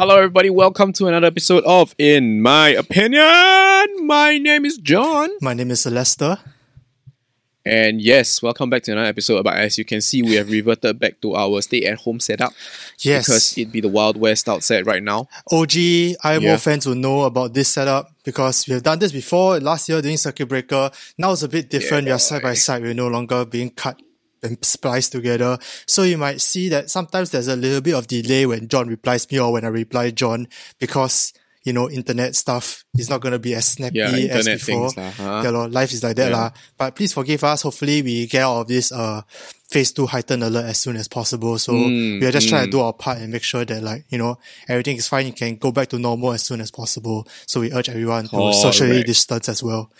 Hello, everybody. Welcome to another episode of In My Opinion. My name is John. My name is Lester. And yes, welcome back to another episode. But as you can see, we have reverted back to our stay at home setup. Yes. Because it'd be the Wild West outside right now. OG IMO Yeah. fans will know about this setup because we have done this before last year during Circuit Breaker. Now it's a bit different. we are side by side. We're no longer being cut and spliced together. So you might see that sometimes there's a little bit of delay when John replies me or when I reply John because you know, internet stuff is not going to be as snappy Yeah, as before. things lah, huh? Yeah, life is like that Yeah. lah. But please forgive us. Hopefully we get out of this, uh, phase two heightened alert as soon as possible. So Mm, we are just trying to do our part and make sure that like, you know, everything is fine. You can go back to normal as soon as possible. So we urge everyone to socially distance as well.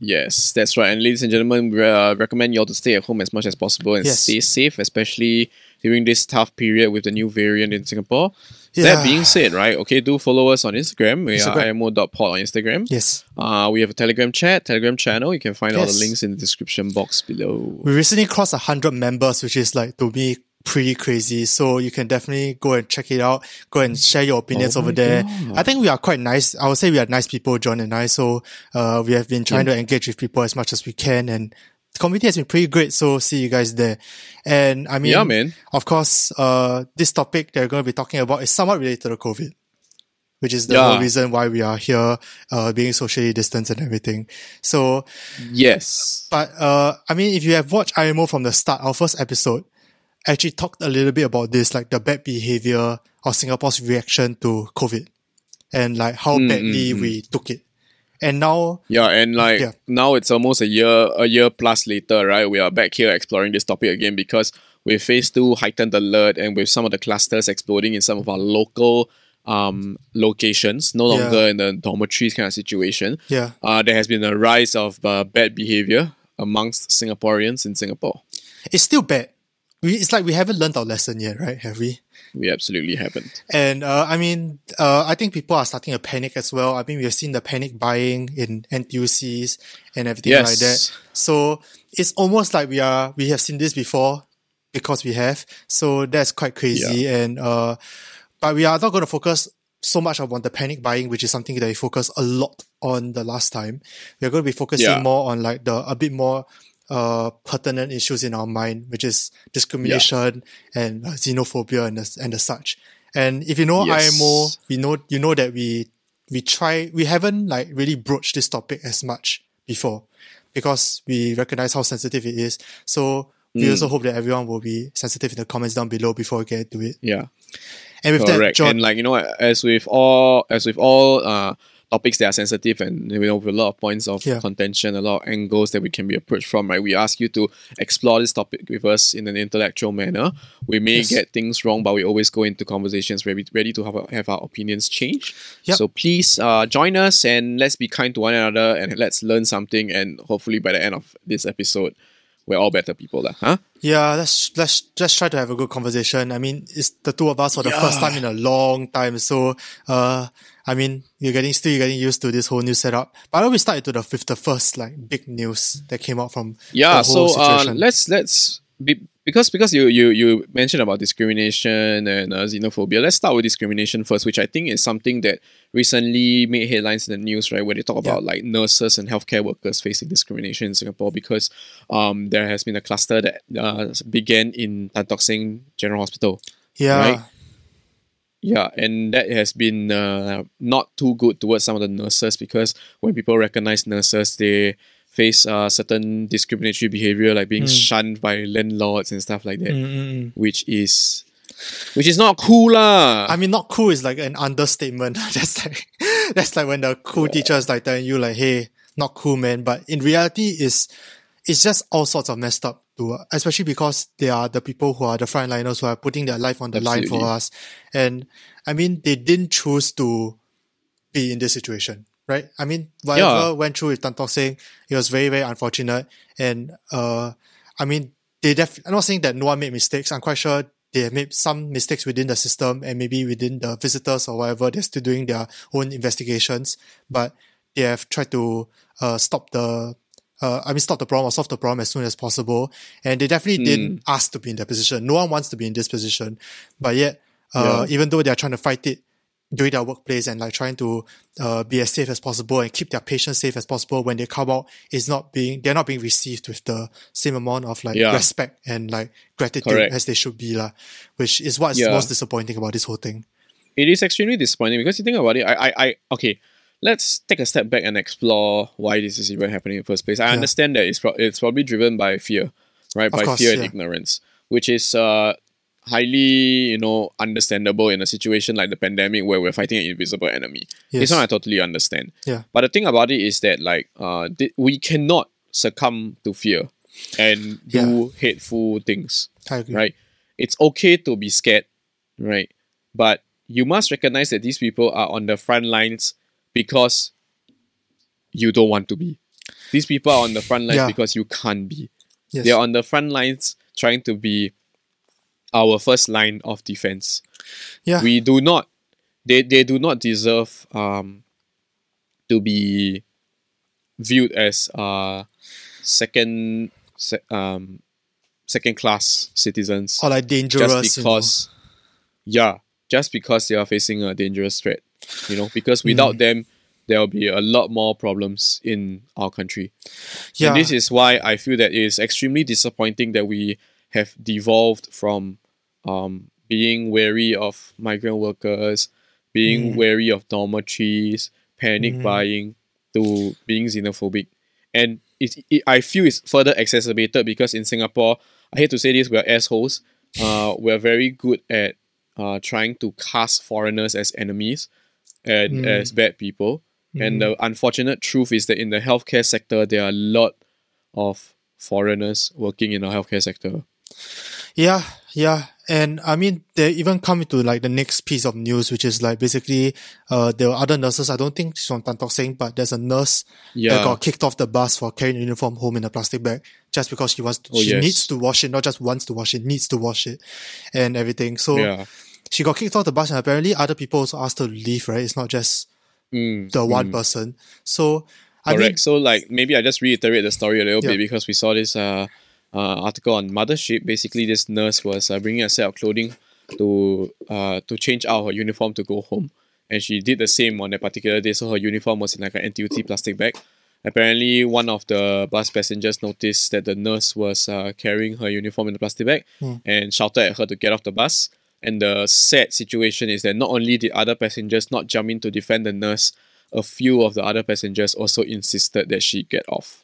Yes, that's right. And ladies and gentlemen, we uh, recommend you all to stay at home as much as possible and Yes. stay safe, especially during this tough period with the new variant in Singapore. Yeah. That being said, right, okay, do follow us on Instagram. We Instagram. are imo.pod on Instagram. Yes. Uh, we have a Telegram chat, Telegram channel. You can find all the links in the description box below. We recently crossed a hundred members, which is like to me pretty crazy. So you can definitely go and check it out. Go and share your opinions Oh over there. God. I think we are quite nice. I would say we are nice people, John and I. So uh, we have been trying to engage with people as much as we can, and the community has been pretty great. So see you guys there. And I mean, Yeah, man. Of course, uh, this topic that we're going to be talking about is somewhat related to COVID. Which is the Yeah. whole reason why we are here, uh, being socially distanced and everything. So, Yes. but uh, I mean, if you have watched IMO from the start, our first episode actually talked a little bit about this, like the bad behavior of Singapore's reaction to COVID, and like how Mm, badly mm, mm. we took it. And now, Yeah, and like Yeah. now it's almost a year, a year plus later, right? We are back here exploring this topic again because with phase two heightened alert and with some of the clusters exploding in some of our local um locations, no Yeah. longer in the dormitories kind of situation. yeah, Uh, there has been a rise of uh, bad behavior amongst Singaporeans in Singapore. it's still bad. We, it's like we haven't learned our lesson yet, right? Have we? We absolutely haven't. And uh, I mean, uh, I think people are starting to panic as well. I mean, we have seen the panic buying in NTUCs and everything Yes. like that. So it's almost like we are we have seen this before because we have. So that's quite crazy. And uh, but we are not going to focus so much on the panic buying, which is something that we focused a lot on the last time. We're going to be focusing Yeah. more on like the a bit more uh pertinent issues in our mind, which is discrimination and uh, xenophobia and the, and the such. And if you know Yes. IMO, we know you know that we we try we haven't like really broached this topic as much before because we recognize how sensitive it is. So we Mm. also hope that everyone will be sensitive in the comments down below before we get to it. Yeah. And with that, Correct. John, and like you know, as with all as with all uh topics that are sensitive and you know with a lot of points of Yeah. contention, a lot of angles that we can be approached from, right? We ask you to explore this topic with us in an intellectual manner. We may Yes. get things wrong, but we always go into conversations ready ready to have, our- have our opinions change. Yep. So please uh join us and let's be kind to one another and let's learn something and hopefully by the end of this episode we're all better people, lah, huh? Yeah, let's let's just try to have a good conversation. I mean, it's the two of us for the first time in a long time. So, uh, I mean, you're getting still you're getting used to this whole new setup. But don't we start into the with the first like big news that came out from yeah the whole so uh, let's let's be, because because you you you mentioned about discrimination and uh, xenophobia. Let's start with discrimination first which i think is something that recently made headlines in the news right where they talk about like nurses and healthcare workers facing discrimination in singapore because um there has been a cluster that uh, began in tan tock seng general hospital yeah, right? Yeah, and that has been uh, not too good towards some of the nurses because when people recognize nurses, they face uh, certain discriminatory behavior like being shunned by landlords and stuff like that, Mm, mm, mm. which is which is not cool lah. I mean, not cool is like an understatement. that's like that's like when the cool teacher is like telling you like, "Hey, not cool, man." But in reality, is it's just all sorts of messed up. To, especially because they are the people who are the frontliners who are putting their life on the line for us. And I mean, they didn't choose to be in this situation, right? I mean, whatever Yeah. went through with Tan Tock Seng, it was very, very unfortunate. And, uh, I mean, they def, I'm not saying that no one made mistakes. I'm quite sure they have made some mistakes within the system and maybe within the visitors or whatever. They're still doing their own investigations, but they have tried to, uh, stop the, uh, I mean, stop the problem or solve the problem as soon as possible. And they definitely didn't ask to be in that position. No one wants to be in this position, but yet, uh, even though they're trying to fight it during their workplace and like trying to uh, be as safe as possible and keep their patients safe as possible when they come out is not being they're not being received with the same amount of like Yeah. respect and like gratitude Correct. as they should be lah, which is what's Yeah. most disappointing about this whole thing. it is extremely disappointing because you think about it. I, I, I okay. Let's take a step back and explore why this is even happening in the first place. I Yeah. understand that it's pro- it's probably driven by fear, right? by course, fear and ignorance, which is uh highly you know understandable in a situation like the pandemic where we're fighting an invisible enemy. Yes. This one I totally understand. Yeah. But the thing about it is that like uh th- we cannot succumb to fear and do hateful things right? It's okay to be scared, right? But you must recognize that these people are on the front lines because you don't want to be. These people are on the front lines Yeah. because you can't be. Yes. They're on the front lines trying to be our first line of defense. yeah. We do not they, they do not deserve um to be viewed as uh second se- um second class citizens or like dangerous. just you know. because yeah just because they are facing a dangerous threat you know because without them there will be a lot more problems in our country yeah. and this is why i feel that it is extremely disappointing that we have devolved from um, being wary of migrant workers being Mm. wary of dormitories panic Mm. buying to being xenophobic and it, it, i feel it's further exacerbated because in singapore i hate to say this we're assholes uh, we're very good at uh, trying to cast foreigners as enemies and Mm. as bad people and the unfortunate truth is that in the healthcare sector, there are a lot of foreigners working in the healthcare sector. Yeah, yeah. And I mean, they even come into like the next piece of news, which is like basically, uh, there were other nurses. I don't think she's from Tan Tock Seng, but there's a nurse Yeah. that got kicked off the bus for carrying a uniform home in a plastic bag just because she wants, to, Oh, she yes. needs to wash it, not just wants to wash it, needs to wash it and everything. So Yeah. she got kicked off the bus and apparently other people also asked her to leave, right? It's not just Mm, the one mm, person. So, I correct. mean, so like maybe I just reiterate the story a little Yeah. bit because we saw this uh, article on Mothership. Basically, this nurse was uh, bringing a set of clothing to uh, to change out her uniform to go home, and she did the same on that particular day. So her uniform was in like an NTUC plastic bag. Apparently, one of the bus passengers noticed that the nurse was uh, carrying her uniform in the plastic bag Hmm. and shouted at her to get off the bus. And the sad situation is that not only did other passengers not jump in to defend the nurse, a few of the other passengers also insisted that she get off.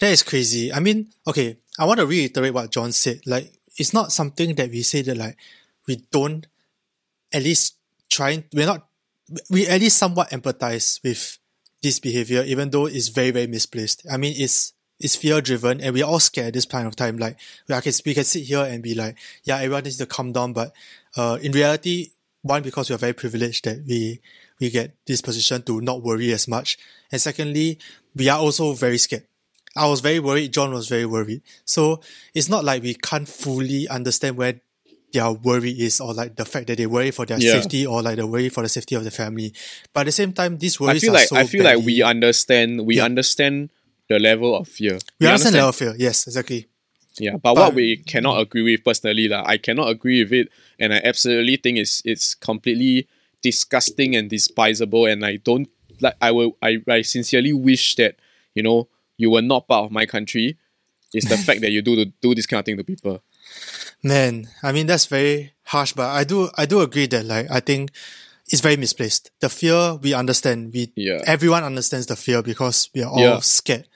That is crazy. I mean, okay, I want to reiterate what John said. Like, it's not something that we say that like we don't at least trying we're not we at least somewhat empathize with this behavior, even though it's very, very misplaced. I mean it's it's fear driven and we're all scared at this point of time. Like we can we can sit here and be like, yeah, everyone needs to calm down, but uh in reality, one, because we are very privileged that we we get this position to not worry as much. And secondly, we are also very scared. I was very worried. John was very worried. So it's not like we can't fully understand where their worry is or like the fact that they worry for their Yeah. safety or like they worry for the safety of the family. But at the same time, these I worries feel are like so I feel like we understand we Yeah. understand the level of fear. we understand the level of fear. Yes, exactly. Yeah, but, But- what we cannot agree with personally, like, I cannot agree with it, and I absolutely think it's it's completely disgusting and despisable, and I don't like. I will. I, I sincerely wish that you know you were not part of my country. Is the fact that you do to do this kind of thing to people. Man, I mean that's very harsh, but I do I do agree that like I think it's very misplaced. The fear we understand. We Yeah. everyone understands the fear because we are all Yeah. scared,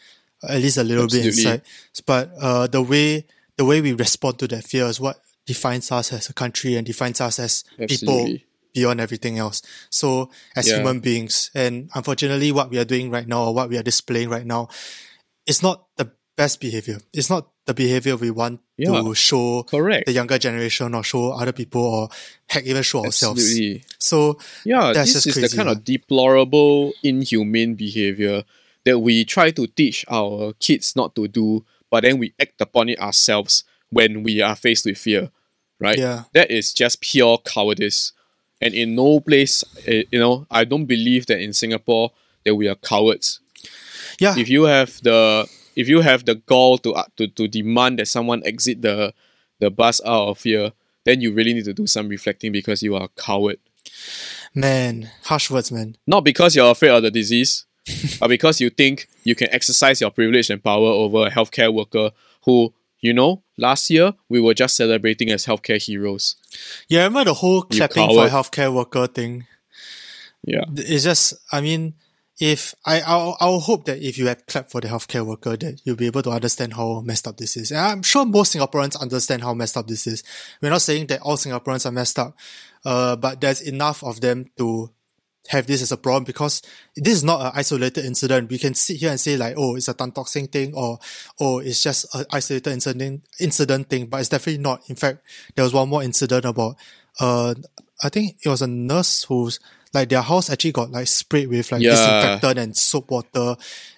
at least a little bit inside. But uh, the way the way we respond to that fear is what defines us as a country and defines us as people beyond everything else. So as Yeah. human beings, and unfortunately, what we are doing right now or what we are displaying right now, it's not the best behavior. It's not the behavior we want Yeah. to show Correct. the younger generation or show other people or heck even show ourselves. Absolutely. So Yeah, That's this just is the kind of deplorable, inhumane behavior that we try to teach our kids not to do, but then we act upon it ourselves when we are faced with fear, right? Yeah. That is just pure cowardice. And in no place, eh, you know, I don't believe that in Singapore that we are cowards. Yeah, If you have the if you have the gall to uh, to, to demand that someone exit the the bus out of fear, then you really need to do some reflecting because you are a coward. Man, harsh words, man. Not because you're afraid of the disease, but because you think you can exercise your privilege and power over a healthcare worker who, you know, last year we were just celebrating as healthcare heroes. Yeah, remember the whole clapping for healthcare worker thing? Yeah. It's just, I mean, if I, I'll, I'll hope that if you had clapped for the healthcare worker, that you'll be able to understand how messed up this is. And I'm sure most Singaporeans understand how messed up this is. We're not saying that all Singaporeans are messed up, uh, but there's enough of them to have this as a problem because this is not an isolated incident. We can sit here and say like, oh, it's a Tan Tock thing or, oh, it's just an isolated incident, incident thing, but it's definitely not. In fact, there was one more incident about, uh, I think it was a nurse who's like their house actually got like sprayed with like Yeah. disinfectant and soap water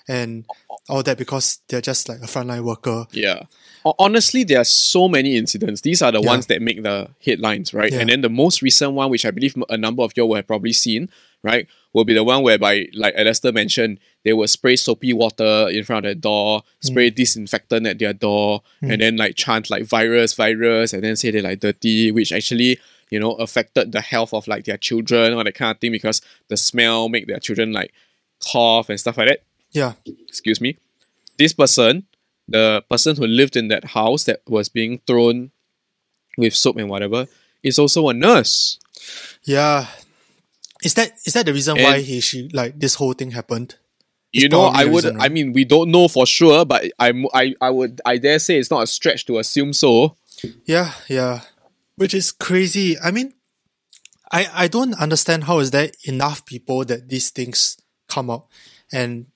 and all that because they're just like a frontline worker. Yeah. Honestly, there are so many incidents. These are the Yeah. ones that make the headlines, right? Yeah. And then the most recent one, which I believe a number of you will have probably seen, right, will be the one whereby, like Lester mentioned, they will spray soapy water in front of their door, mm. spray disinfectant at their door, mm. and then like chant like virus, virus, and then say they're like dirty, which actually, you know, affected the health of like their children or that kind of thing because the smell make their children like cough and stuff like that Yeah. excuse me, this person, the person who lived in that house that was being thrown with soap and whatever, is also a nurse. Yeah. Is that, is that the reason why he, she, like this whole thing happened? you know, I would. reason, I mean, we don't know for sure, but I'm. I, I would. I dare say it's not a stretch to assume so. Yeah, yeah. Which is crazy. I mean, I, I don't understand how is there enough people that these things come out. And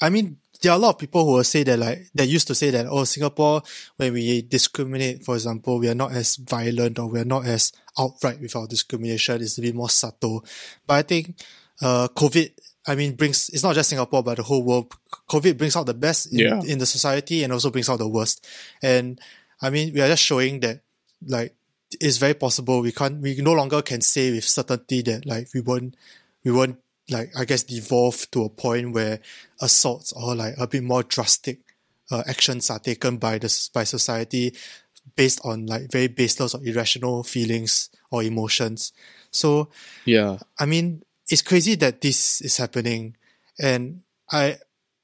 I mean, there are a lot of people who will say that like, they used to say that, oh, Singapore, when we discriminate, for example, we are not as violent or we are not as outright with our discrimination. It's a bit more subtle. But I think, uh, COVID, I mean, brings, it's not just Singapore, but the whole world. COVID brings out the best in, Yeah. in the society and also brings out the worst. And I mean, we are just showing that like it's very possible we can't we no longer can say with certainty that like we won't we won't like I guess devolve to a point where assaults or like a bit more drastic uh, actions are taken by the by society based on like very baseless or irrational feelings or emotions. So Yeah, I mean, it's crazy that this is happening, and I,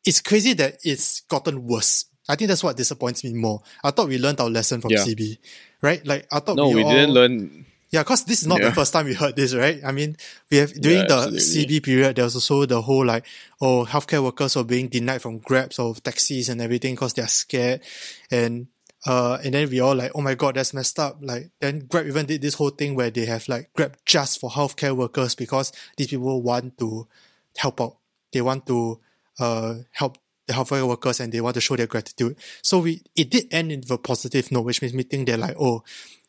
it's crazy that it's gotten worse. I think that's what disappoints me more. I thought we learned our lesson from Yeah. CB, right? Like I thought no, we, all, didn't learn. Yeah, because this is not Yeah. the first time we heard this, right? I mean, we have during Yeah, the absolutely. CB period, there was also the whole like, oh, healthcare workers were being denied from grabs or taxis and everything because they're scared, and uh, and then we all like, oh my god, that's messed up. Like then Grab even did this whole thing where they have like Grab just for healthcare workers because these people want to help out. They want to uh help the healthcare workers and they want to show their gratitude. So we it did end in a positive note, which makes me think they're like, oh,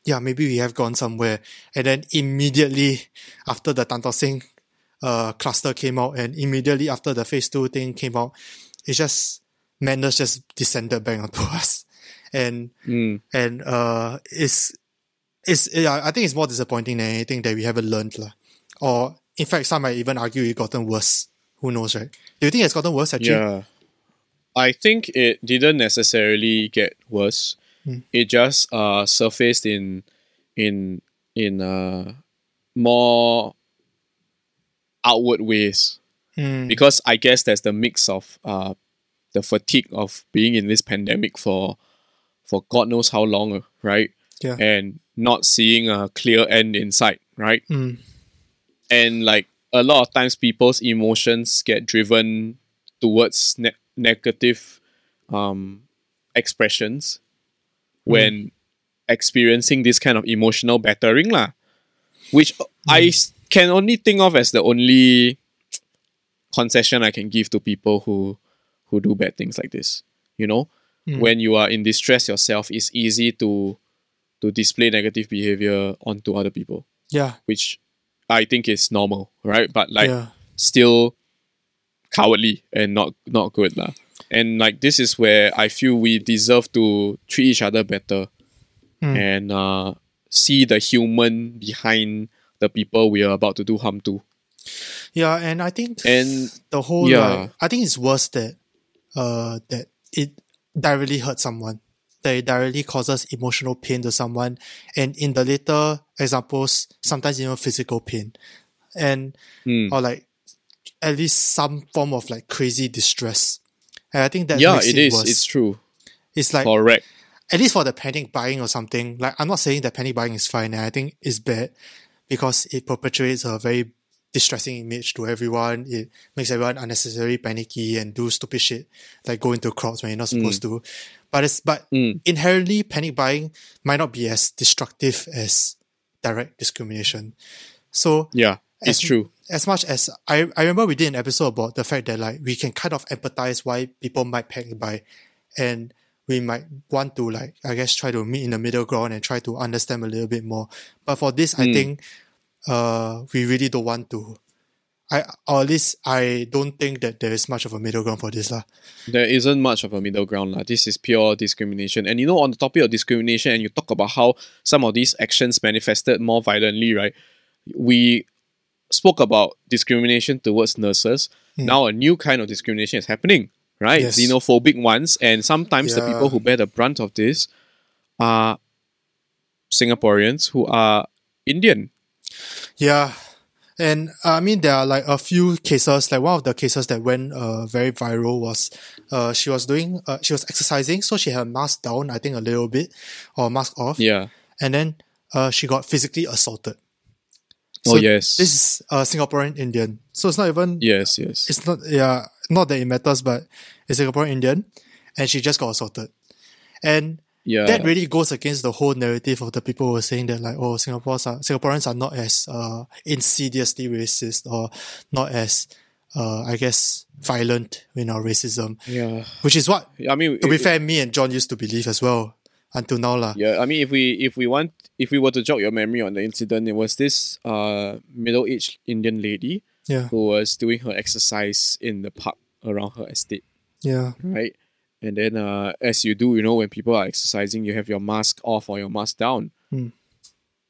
yeah, maybe we have gone somewhere. And then immediately after the Tan Tock Seng uh cluster came out and immediately after the phase two thing came out, it's just madness just descended back onto us. And Mm, and uh it's it's yeah, I think it's more disappointing than anything that we haven't learned. lah. Or in fact some might even argue it gotten worse. Who knows, right? Do you think it's gotten worse actually? yeah, I think it didn't necessarily get worse. It just uh surfaced in in in uh more outward ways. Mm, because I guess there's the mix of uh the fatigue of being in this pandemic for for God knows how long, right? Yeah. And not seeing a clear end in sight, right? mm, And like a lot of times people's emotions get driven towards ne- negative um expressions when hmm. experiencing this kind of emotional battering lah. Which hmm. I can only think of as the only concession I can give to people who who do bad things like this. You know, hmm. when you are in distress yourself, it's easy to to display negative behavior onto other people, yeah. which I think is normal, right? But like yeah. still cowardly and not not good lah. And like this is where I feel we deserve to treat each other better Mm. and uh, see the human behind the people we are about to do harm to. Yeah, and I think And the whole yeah. like, I think it's worse that uh that it directly hurt someone. that it directly causes emotional pain to someone, and in the later examples, sometimes even physical pain, and Mm. or like at least some form of like crazy distress. And I think that yeah, it it is. worse. It's true. It's like Correct. at least for the panic buying or something, like I'm not saying that panic buying is fine, I think it's bad because it perpetuates a very distressing image to everyone. It makes everyone unnecessarily panicky and do stupid shit, like go into crowds when you're not supposed to. But it's but Mm. inherently panic buying might not be as destructive as direct discrimination. So Yeah, it's as- true. As much as I, I remember we did an episode about the fact that like we can kind of empathize why people might panic buy and we might want to like I guess try to meet in the middle ground and try to understand a little bit more. But for this I Mm. think uh we really don't want to I or at least I don't think that there is much of a middle ground for this lah. There isn't much of a middle ground. lah. This is pure discrimination. And you know, on the topic of discrimination, and you talk about how some of these actions manifested more violently, right? We spoke about discrimination towards nurses. Now, a new kind of discrimination is happening, right? Yes. Xenophobic ones. And sometimes the people who bear the brunt of this are Singaporeans who are Indian. Yeah. And uh, I mean, there are like a few cases. Like one of the cases that went uh, very viral was uh, she was doing, uh, she was exercising, so she had a mask down, I think a little bit, or mask off, Yeah. and then uh, she got physically assaulted. Oh, yes. This is a Singaporean Indian, so it's not even. yes, yes. It's not. Yeah, not that it matters, but it's Singaporean Indian, and she just got assaulted, and yeah. that really goes against the whole narrative of the people who are saying that like oh Singapore's are, Singaporeans are not as uh, insidiously racist or not as uh, I guess violent in our racism, yeah. which is what I mean, to be it- fair me and John used to believe as well until now lah. Yeah, I mean, if we if we want if we were to jog your memory on the incident, it was this uh middle aged Indian lady Yeah, who was doing her exercise in the park around her estate, yeah, right? And then, uh, as you do, you know, when people are exercising, you have your mask off or your mask down. Hmm.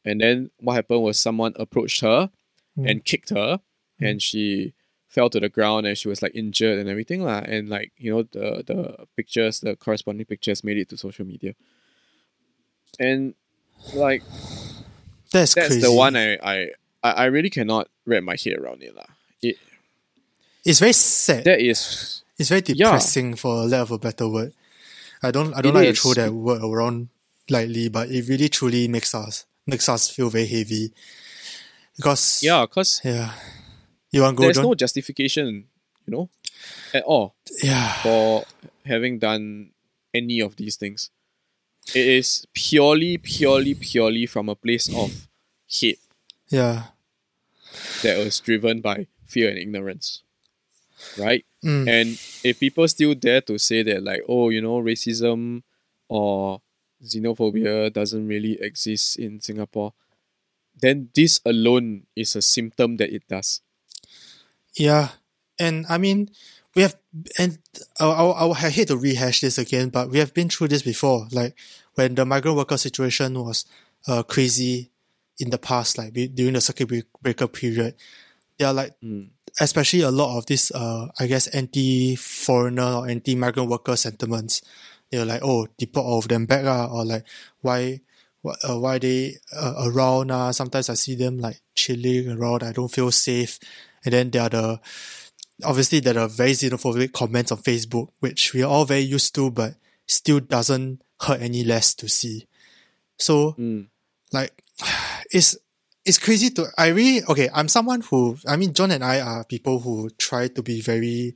And then what happened was someone approached her Hmm. and kicked her, and she fell to the ground and she was like injured and everything lah. And like you know, the the pictures, the corresponding pictures, made it to social media. And like that's, that's crazy. the one I, I I really cannot wrap my head around it. It It's very sad. that is it's very yeah. depressing for lack of a better word. I don't I don't It like is. to throw that word around lightly, but it really truly makes us makes us feel very heavy. Because yeah, cause yeah. You want go there's John? no justification, you know, at all yeah. for having done any of these things. It is purely, purely, purely from a place of hate Yeah. that was driven by fear and ignorance. Right? Mm. And if people still dare to say that, like, oh, you know, racism or xenophobia doesn't really exist in Singapore, then this alone is a symptom that it does. Yeah, and I mean, we have, and I, I, I hate to rehash this again, but we have been through this before. Like when the migrant worker situation was uh, crazy in the past, like during the circuit break- breaker period, there are like, Mm. especially a lot of this, uh, I guess, anti-foreigner or anti-migrant worker sentiments. They're like, oh, deport all of them back, ah, or like, why, why, uh, why they uh, around? Uh, sometimes I see them like chilling around. I don't feel safe. And then there are the obviously there are very xenophobic comments on Facebook, which we are all very used to, but still doesn't hurt any less to see. So Mm. like it's it's crazy to I really okay, I'm someone who I mean John and I are people who try to be very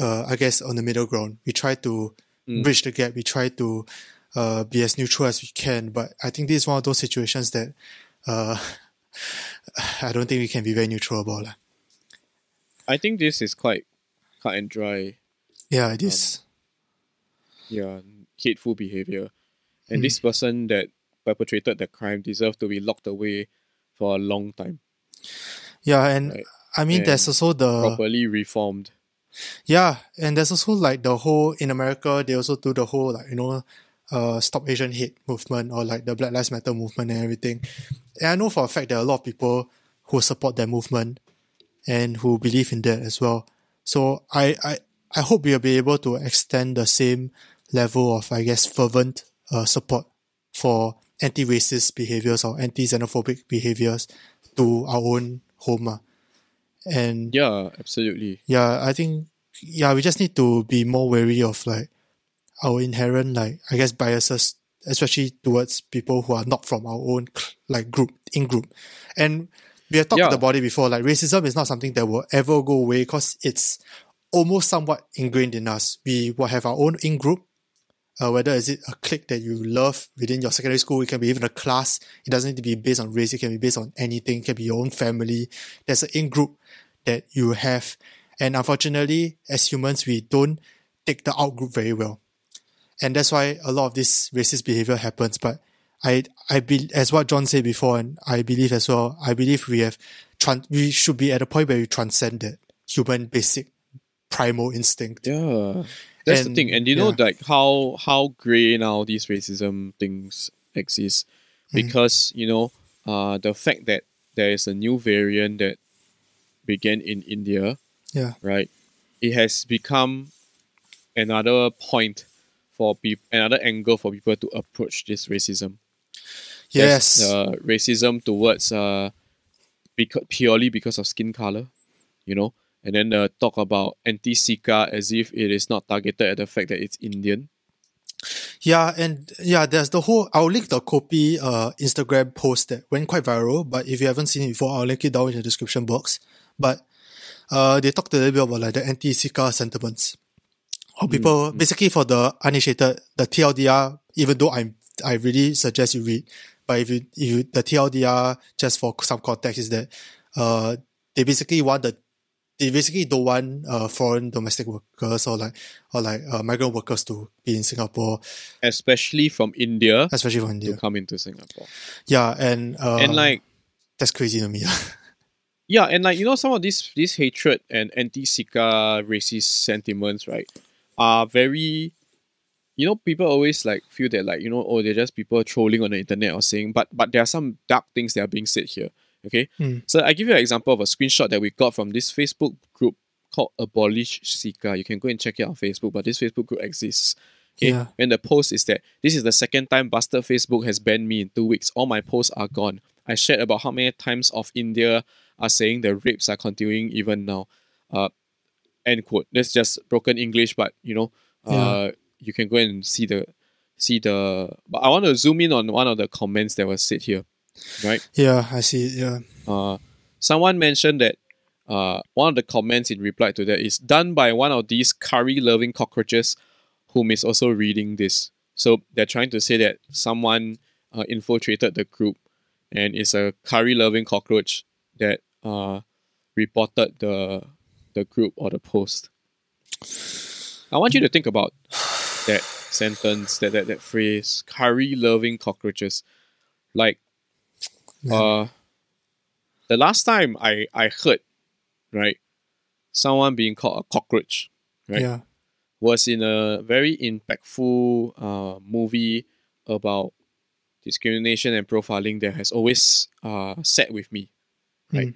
uh I guess on the middle ground. We try to Mm. bridge the gap, we try to uh be as neutral as we can. But I think this is one of those situations that uh I don't think we can be very neutral about. lah. I think this is quite cut and dry, Yeah, it is. yeah, hateful behavior. And Mm. this person that perpetrated the crime deserves to be locked away for a long time, Yeah, and Right. I mean, there's also the properly reformed. yeah, and there's also like the whole in America. They also do the whole like you know, uh, stop Asian hate movement or like the Black Lives Matter movement and everything. And I know for a fact there are a lot of people who support that movement and who believe in that as well. So I I I hope we'll be able to extend the same level of, I guess, fervent uh, support for anti-racist behaviors or anti-xenophobic behaviors to our own home. Uh. And Yeah, absolutely. yeah, I think yeah, we just need to be more wary of like our inherent like I guess biases, especially towards people who are not from our own like group in group. And we have talked Yeah. about it before. Like racism is not something that will ever go away because it's almost somewhat ingrained in us. We will have our own in group. Uh, whether is it a clique that you love within your secondary school, it can be even a class. It doesn't need to be based on race. It can be based on anything. It can be your own family. There's an in group that you have. And unfortunately, as humans, we don't take the out group very well. And that's why a lot of this racist behavior happens. But I, I be, as what John said before, and I believe as well, I believe we have, tran- we should be at a point where we transcend that human basic primal instinct. Yeah. That's And- the thing. And you know like how how grey now these racism things exist. Mm. Because, you know, uh the fact that there is a new variant that began in India, Yeah. right? It has become another point for people another angle for people to approach this racism. Yes. Uh, racism towards uh because purely because of skin color, you know, and then uh, talk about anti-CECA as if it is not targeted at the fact that it's Indian. Yeah, and yeah, there's the whole. I'll link the copy uh Instagram post that went quite viral. But if you haven't seen it before, I'll link it down in the description box. But uh, they talked a little bit about like the anti-CECA sentiments, or people basically for the uninitiated, the TLDR. Even though I'm, I really suggest you read. But if you, if you the TLDR, just for some context, is that uh they basically want the they basically don't want uh, foreign domestic workers or like or like uh, migrant workers to be in Singapore, especially from India especially from India to come into Singapore. Yeah, and uh, and like that's crazy to me. yeah, and like you know some of these this hatred and anti-CECA racist sentiments, right, are very you know, people always like feel that like, you know, oh, they're just people trolling on the internet or saying, but but there are some dark things that are being said here. Okay. Hmm. So I give you an example of a screenshot that we got from this Facebook group called Abolish CECA. You can go and check it out on Facebook, but this Facebook group exists. Okay. Yeah. And the post is that this is the second time Buster Facebook has banned me in two weeks. All my posts are gone. I shared about how many times of India are saying the rapes are continuing even now. Uh, end quote. That's just broken English, but you know, uh, you can go and see the see the. But I want to zoom in on one of the comments that was said here, right? yeah, I see. it, Yeah. Uh, someone mentioned that uh, one of the comments in reply to that is done by one of these curry loving cockroaches whom is also reading this. So they're trying to say that someone uh, infiltrated the group and is a curry loving cockroach that uh, reported the the group or the post. I want you to think about that sentence, that, that, that phrase, curry loving cockroaches. Like, uh, the last time I, I heard, right, someone being called a cockroach, right, Yeah. was in a very impactful uh, movie about discrimination and profiling that has always uh, sat with me, right?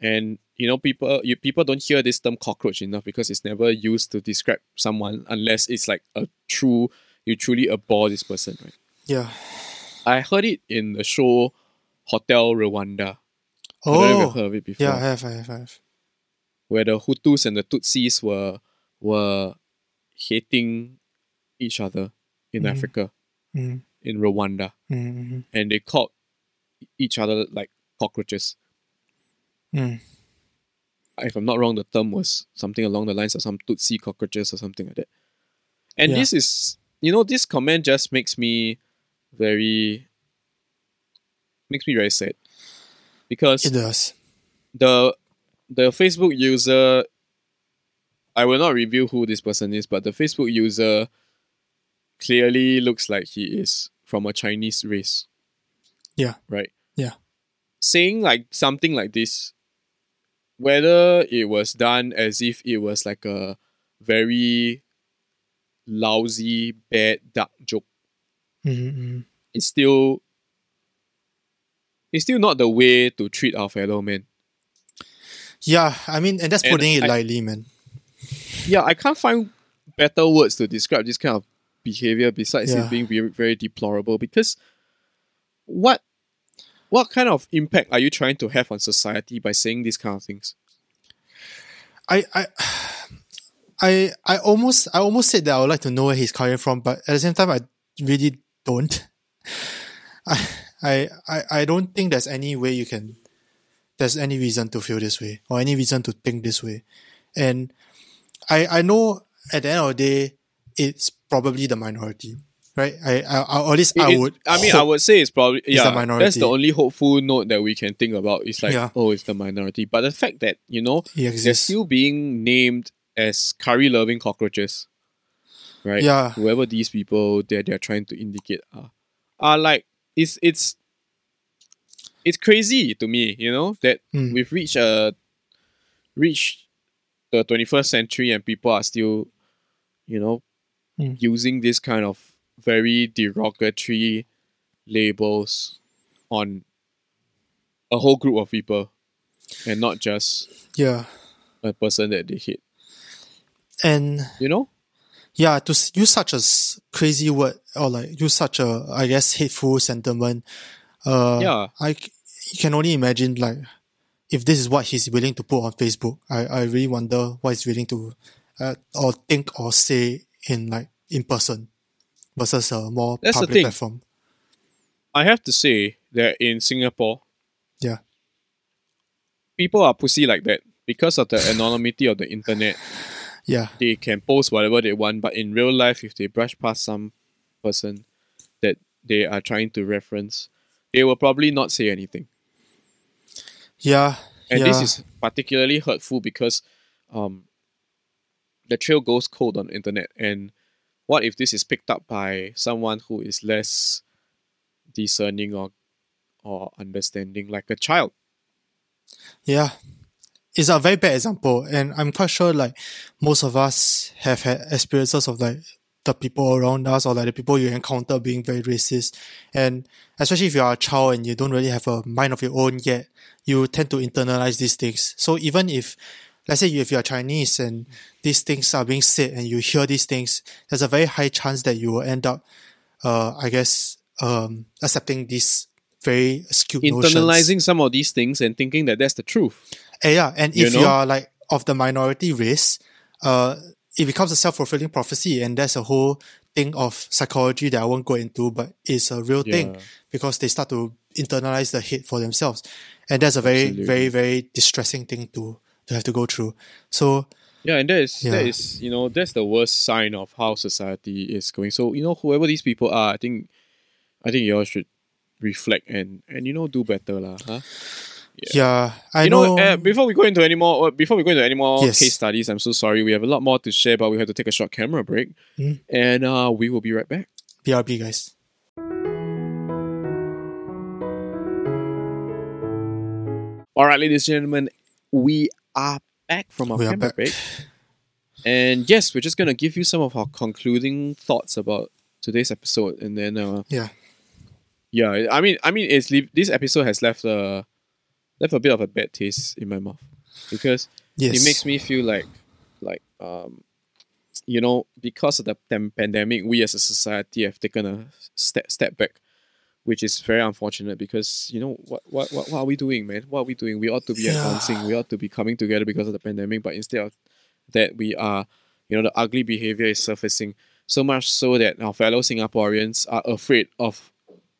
And you know, people you people don't hear this term cockroach enough because it's never used to describe someone unless it's like a true you truly abhor this person, right? Yeah. I heard it in the show Hotel Rwanda. I don't Oh. you've heard of it before. Yeah, I have, I have, I have. Where the Hutus and the Tutsis were were hating each other in Mhm. Africa, Mm, in Rwanda. mm, And they called each other like cockroaches. mm. If I'm not wrong, the term was something along the lines of some Tutsi cockroaches or something like that. And Yeah. this is you know, this comment just makes me very makes me very sad. Because It does. the the Facebook user I will not reveal who this person is, but the Facebook user clearly looks like he is from a Chinese race. Yeah. Right? Yeah. Saying like something like this, whether it was done as if it was like a very lousy, bad, dark joke, Mm, mm. it's still it's still not the way to treat our fellow man. Yeah, I mean, and that's And putting it I- lightly, man. yeah, I can't find better words to describe this kind of behavior besides Yeah. it being very, very deplorable because what what kind of impact are you trying to have on society by saying these kind of things? I, I, I, I almost, I almost said that I would like to know where he's coming from, but at the same time, I really don't. I, I, I, I don't think there's any way you can, there's any reason to feel this way or any reason to think this way. And I, I know at the end of the day, it's probably the minority, right? I, I, I or at least I It- would. I mean, I would say it's probably the yeah. That's the only hopeful note that we can think about. It's like, Yeah. oh, it's the minority. But the fact that you know they're still being named as curry loving cockroaches, right? Yeah. Whoever these people they're they're trying to indicate are, are like it's it's it's crazy to me, you know, that Mm. we've reached a reached the twenty first century and people are still, you know, Mm. using this kind of very derogatory labels on a whole group of people and not just yeah. a person that they hate. And You know? yeah, to use such a crazy word or like use such a, I guess, hateful sentiment. Uh, Yeah. I can only imagine like if this is what he's willing to put on Facebook. I, I really wonder what he's willing to uh, or think or say in like in person versus a more That's the public thing. platform. I have to say that in Singapore, Yeah, people are pussy like that because of the anonymity of the internet. yeah, They can post whatever they want, but in real life, if they brush past some person that they are trying to reference, they will probably not say anything. yeah. And yeah. this is particularly hurtful because um, the trail goes cold on the internet. And what if this is picked up by someone who is less discerning or or understanding, like a child? Yeah. It's a very bad example. And I'm quite sure like most of us have had experiences of like the people around us or like the people you encounter being very racist. And especially if you are a child and you don't really have a mind of your own yet, you tend to internalize these things. So even if let's say if you're Chinese and these things are being said and you hear these things, there's a very high chance that you will end up, uh, I guess, um, accepting these very skewed notions. Internalizing some of these things and thinking that that's the truth. Eh, yeah, and You if know? you are like of the minority race, uh, it becomes a self fulfilling prophecy, and that's a whole thing of psychology that I won't go into, but it's a real thing because they start to internalize the hate for themselves, and that's a very, Absolutely. very, very distressing thing to to have to go through. So Yeah, and that is that Yeah. is you know that's the worst sign of how society is going. So you know whoever these people are, I think I think you all should reflect and and you know do better lah. Huh? yeah, I you know. know, uh, before we go into any more, uh, before we go into any more Yes. case studies, I'm so sorry. We have a lot more to share, but we have to take a short camera break, Mm. and uh, we will be right back. BRB guys. All right, ladies and gentlemen, we are back from our We camera break, and yes, we're just gonna give you some of our concluding thoughts about today's episode, and then uh, Yeah, yeah, I mean, I mean, it's leave, this episode has left a left a bit of a bad taste in my mouth because yes, it makes me feel like like um you know because of the pandemic we as a society have taken a step step back which is very unfortunate because you know what what what, what are we doing man? What are we doing? We ought to be Yeah. advancing. We ought to be coming together because of the pandemic but instead of that we are you know the ugly behavior is surfacing so much so that our fellow singaporeans are afraid of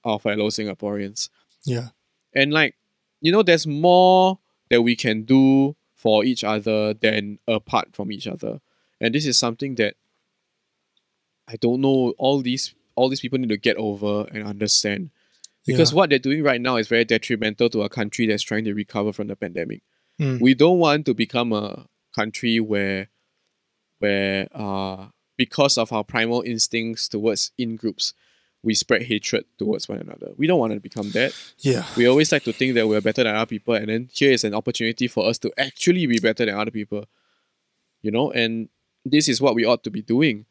our fellow singaporeans. Yeah, and like you know there's more that we can do for each other than apart from each other. And this is something that i don't know all these all these people need to get over and understand because yeah. what they're doing right now is very detrimental to a country that's trying to recover from the pandemic Mm. we don't want to become a country where where uh because of our primal instincts towards in groups we spread hatred towards one another we don't want to become that yeah, we always like to think that we're better than other people, and then here is an opportunity for us to actually be better than other people. You know, and this is what we ought to be doing.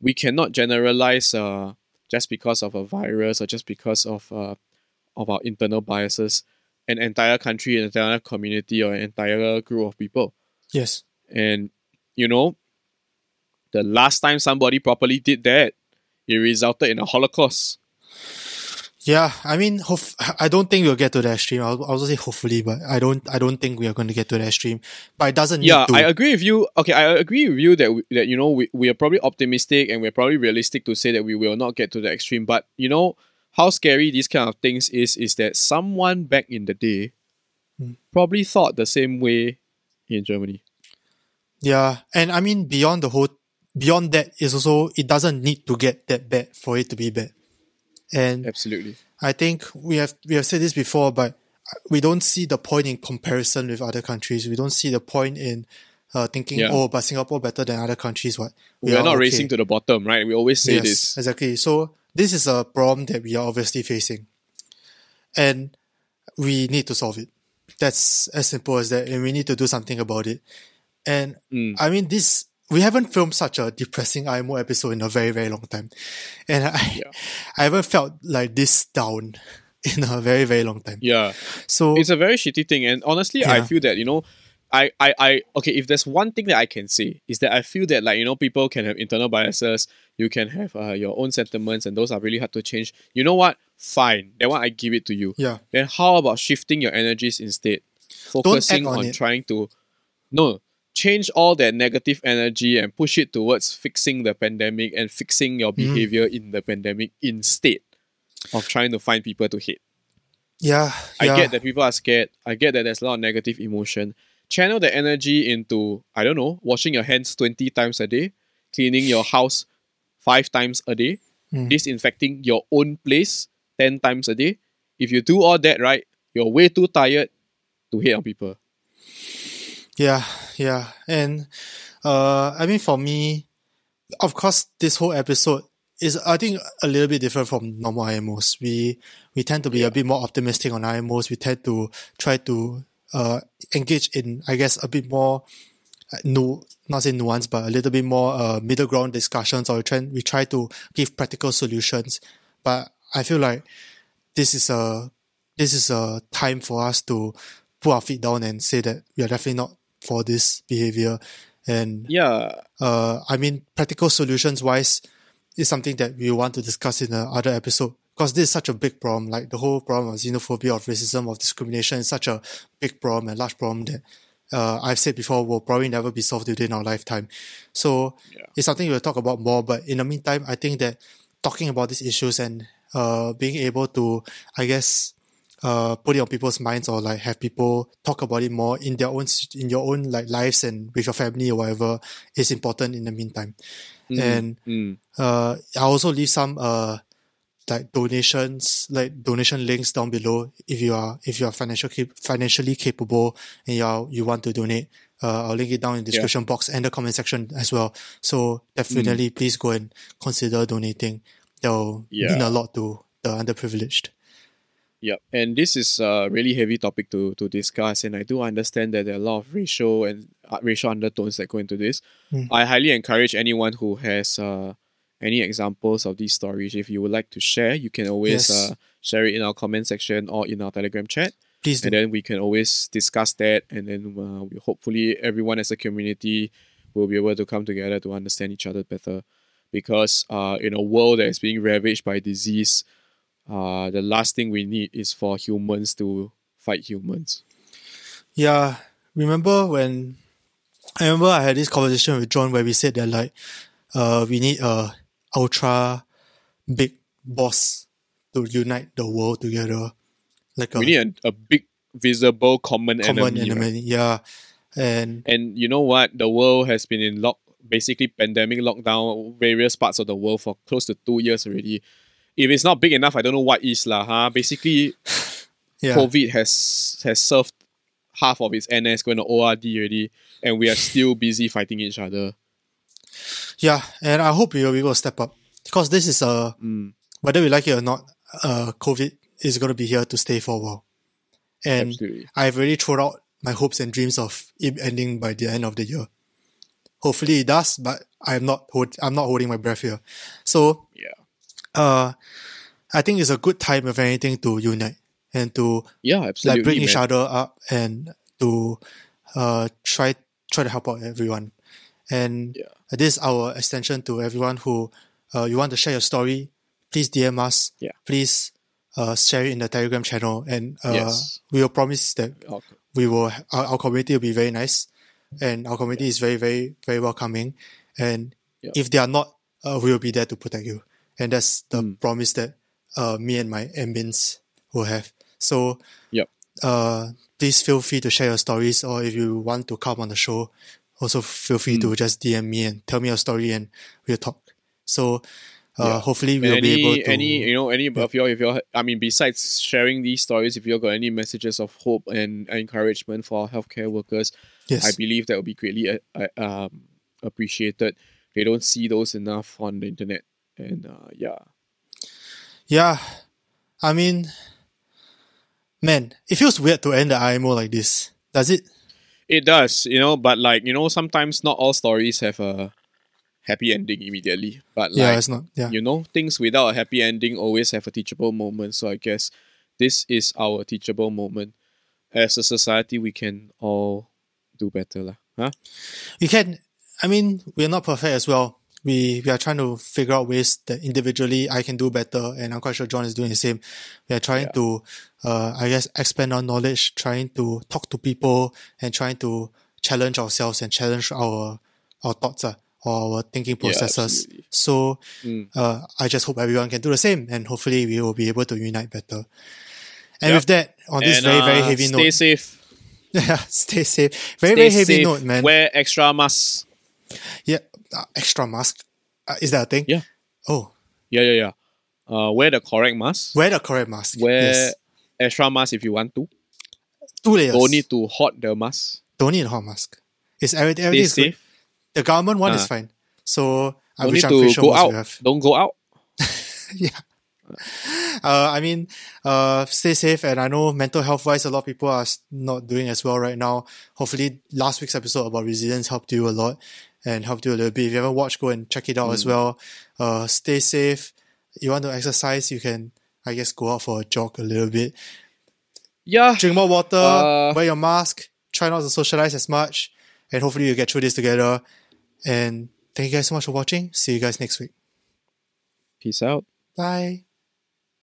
We cannot generalize uh, just because of a virus or just because of uh, of our internal biases an entire country, an entire community, or an entire group of people. yes, And you know, the last time somebody properly did that it resulted in a Holocaust. Yeah, I mean, hope, I don't think we'll get to that extreme. I'll, also say hopefully, but I don't, I don't think we are going to get to that extreme. But it doesn't. Yeah, need to. I agree with you. Okay, I agree with you that we, that you know we, we are probably optimistic and we're probably realistic to say that we will not get to the extreme. But you know how scary these kind of things is is that someone back in the day Hmm. probably thought the same way in Germany. Yeah, and I mean beyond the whole, beyond that is also it doesn't need to get that bad for it to be bad. And Absolutely. I think we have we have said this before, but we don't see the point in comparison with other countries. We don't see the point in uh, thinking, Yeah. oh, but Singapore better than other countries. What We, are not racing to the bottom, right? We always say yes, this. exactly. So this is a problem that we are obviously facing, and we need to solve it. That's as simple as that, and we need to do something about it. And Mm. I mean, this we haven't filmed such a depressing IMO episode in a very very long time, and I Yeah. I haven't felt like this down in a very very long time. Yeah. So it's a very shitty thing and honestly i feel that you know I, I i okay if there's one thing that i can say is that i feel that like you know people can have internal biases you can have uh, your own sentiments and those are really hard to change. You know what? Fine. That one i give it to you. Yeah, then how about shifting your energies instead? Focusing on on, trying to no change all that negative energy and push it towards fixing the pandemic and fixing your Mm-hmm. behavior in the pandemic instead of trying to find people to hate yeah, I yeah. get that people are scared. I get that there's a lot of negative emotion. Channel the energy into, I don't know, washing your hands 20 times a day, cleaning your house five times a day, Mm. disinfecting your own place 10 times a day. If you do all that right, you're way too tired to hate on people. Yeah, yeah. And uh I mean for me, of course this whole episode is I think a little bit different from normal IMOs. We we tend to be a bit more optimistic on IMOs. We tend to try to uh engage in I guess a bit more uh, no not say nuance but a little bit more uh middle ground discussions or we try we try to give practical solutions. But I feel like this is a this is a time for us to put our feet down and say that we are definitely not for this behavior. And Yeah, uh, I mean, practical solutions wise is something that we want to discuss in another episode because this is such a big problem. Like the whole problem of xenophobia, of racism, of discrimination is such a big problem and large problem that uh, I've said before will probably never be solved within our lifetime. So Yeah. it's something we'll talk about more. But in the meantime, I think that talking about these issues and uh, being able to, I guess, uh, put it on people's minds or like have people talk about it more in their own in your own like lives and with your family or whatever is important in the meantime. And Mm. uh, I also leave some uh like donations like donation links down below if you are if you are financial financially capable and you are, you want to donate. Uh, I'll link it down in the description box and the comment section as well. So definitely please go and consider donating. That'll Yeah. mean a lot to the underprivileged. Yep, and this is a really heavy topic to to discuss, and I do understand that there are a lot of racial and uh, racial undertones that go into this. Mm. I highly encourage anyone who has uh, any examples of these stories. If you would like to share, you can always Yes. uh, share it in our comment section or in our Telegram chat, Please do. and then we can always discuss that. And then uh, we, hopefully, everyone as a community will be able to come together to understand each other better. Because uh, in a world that is being ravaged by disease, uh, the last thing we need is for humans to fight humans. Yeah, remember when I remember I had this conversation with John where we said that like uh we need a ultra big boss to unite the world together. Like a We need a, a big, visible common, common enemy. enemy. right? Yeah. And And you know what? The world has been in lock, basically pandemic lockdown, various parts of the world for close to two years already. If it's not big enough, I don't know what is lah. Huh? Basically, yeah. COVID has has served half of its NS going to ORD already, and we are still busy fighting each other. Yeah, and I hope we will be able to step up. Because this is a Mm, whether we like it or not, uh COVID is gonna be here to stay for a while. And absolutely. I've already thrown out my hopes and dreams of it ending by the end of the year. Hopefully it does, but I'm not hold, I'm not holding my breath here. So Yeah. Uh I think it's a good time if anything to unite and to Yeah, absolutely. like bring each man. other up and to uh try try to help out everyone. And Yeah. this is our extension to everyone who uh, you want to share your story, please DM us. Yeah. Please uh, share it in the Telegram channel, and uh, Yes. we will promise that Okay. we will our, our community will be very nice, and our community is very very very welcoming. And Yeah. if they are not, uh, we will be there to protect you. And that's the Mm. promise that uh, me and my admins will have. So Yep. uh, please feel free to share your stories, or if you want to come on the show, also feel free Mm. to just DM me and tell me your story, and we'll talk. So uh, Yeah. hopefully we'll be able to. any you know any of your if you I mean besides sharing these stories, if you got any messages of hope and encouragement for our healthcare workers, yes, I believe that will be greatly uh, uh, um, appreciated. They don't see those enough on the internet, and uh, yeah, yeah. I mean, man, it feels weird to end the IMO like this. Does it? it does. You know, but like you know, sometimes not all stories have a happy ending immediately. But like yeah, it's not. Yeah. you know, things without a happy ending always have a teachable moment. So I guess this is our teachable moment. As a society, we can all do better, lah. Huh? we can i mean we're not perfect as well we we are trying to figure out ways that individually i can do better and i'm quite sure john is doing the same we are trying Yeah. to uh i guess expand our knowledge trying to talk to people and trying to challenge ourselves and challenge our our thoughts uh, or our thinking processes absolutely. so Mm. uh, i just hope everyone can do the same and hopefully we will be able to unite better and Yep. with that on this And, very very uh, heavy stay note stay safe. yeah stay safe very Stay very heavy safe. note man Wear extra masks. Yeah, extra mask. Uh, is that a thing? Yeah. Oh, Yeah, yeah, yeah. Uh, wear the correct mask. wear the correct mask. Wear yes. extra mask if you want to. Two layers. Don't need to hot the mask. Don't need a hot mask. It's everything. Everything is good. safe. The government one is Ah. fine. So I Don't wish need I'm to sure go out. Don't go out. yeah. Uh, I mean, uh, stay safe. And I know mental health wise, a lot of people are not doing as well right now. Hopefully, last week's episode about resilience helped you a lot and helped you a little bit. If you haven't watched, go and check it out as Mm. well. Uh, stay safe. You want to exercise, you can, I guess, go out for a jog a little bit. Yeah. drink more water, Uh, wear your mask, try not to socialize as much, and hopefully you get through this together. And thank you guys so much for watching. See you guys next week. Peace out. Bye.